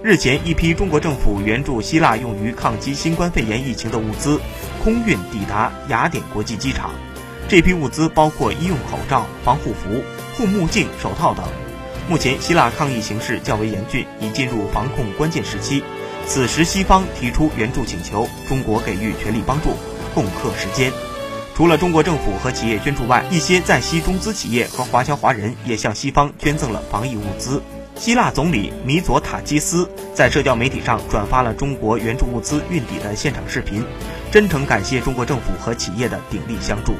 日前，一批中国政府援助希腊用于抗击新冠肺炎疫情的物资空运抵达雅典国际机场。这批物资包括医用口罩、防护服、护目镜、手套等。目前，希腊抗疫形势较为严峻，已进入防控关键时期。此时，西方提出援助请求，中国给予全力帮助，共克时艰。除了中国政府和企业捐助外，一些在西中资企业和华侨华人也向西方捐赠了防疫物资。希腊总理米佐塔基斯在社交媒体上转发了中国援助物资运抵的现场视频，真诚感谢中国政府和企业的鼎力相助。